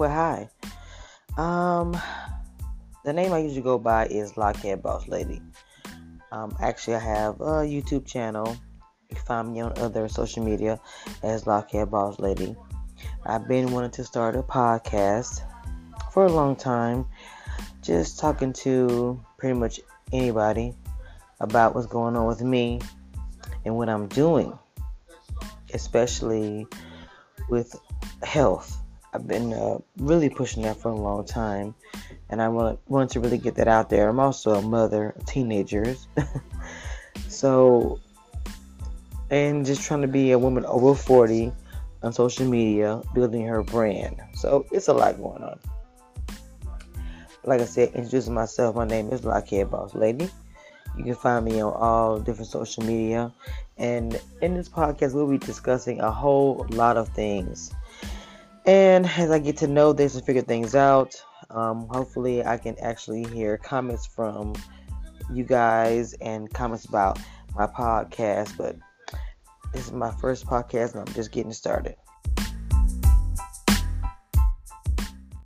Well, hi. Um, the name I usually go by is Lockhead Boss Lady. Um, actually, I have a YouTube channel. You can find me on other social media as Lockhead Boss Lady. I've been wanting to start a podcast for a long time, just talking to pretty much anybody about what's going on with me and what I'm doing, especially with health. I've been uh, really pushing that for a long time, and I want want to really get that out there. I'm also a mother of teenagers, so and just trying to be a woman over 40 on social media, building her brand. So it's a lot going on. Like I said, introducing myself, my name is Lockhead Boss Lady. You can find me on all different social media. And in this podcast, we'll be discussing a whole lot of things. And as I get to know this and figure things out, um, hopefully I can actually hear comments from you guys and comments about my podcast. But this is my first podcast and I'm just getting started.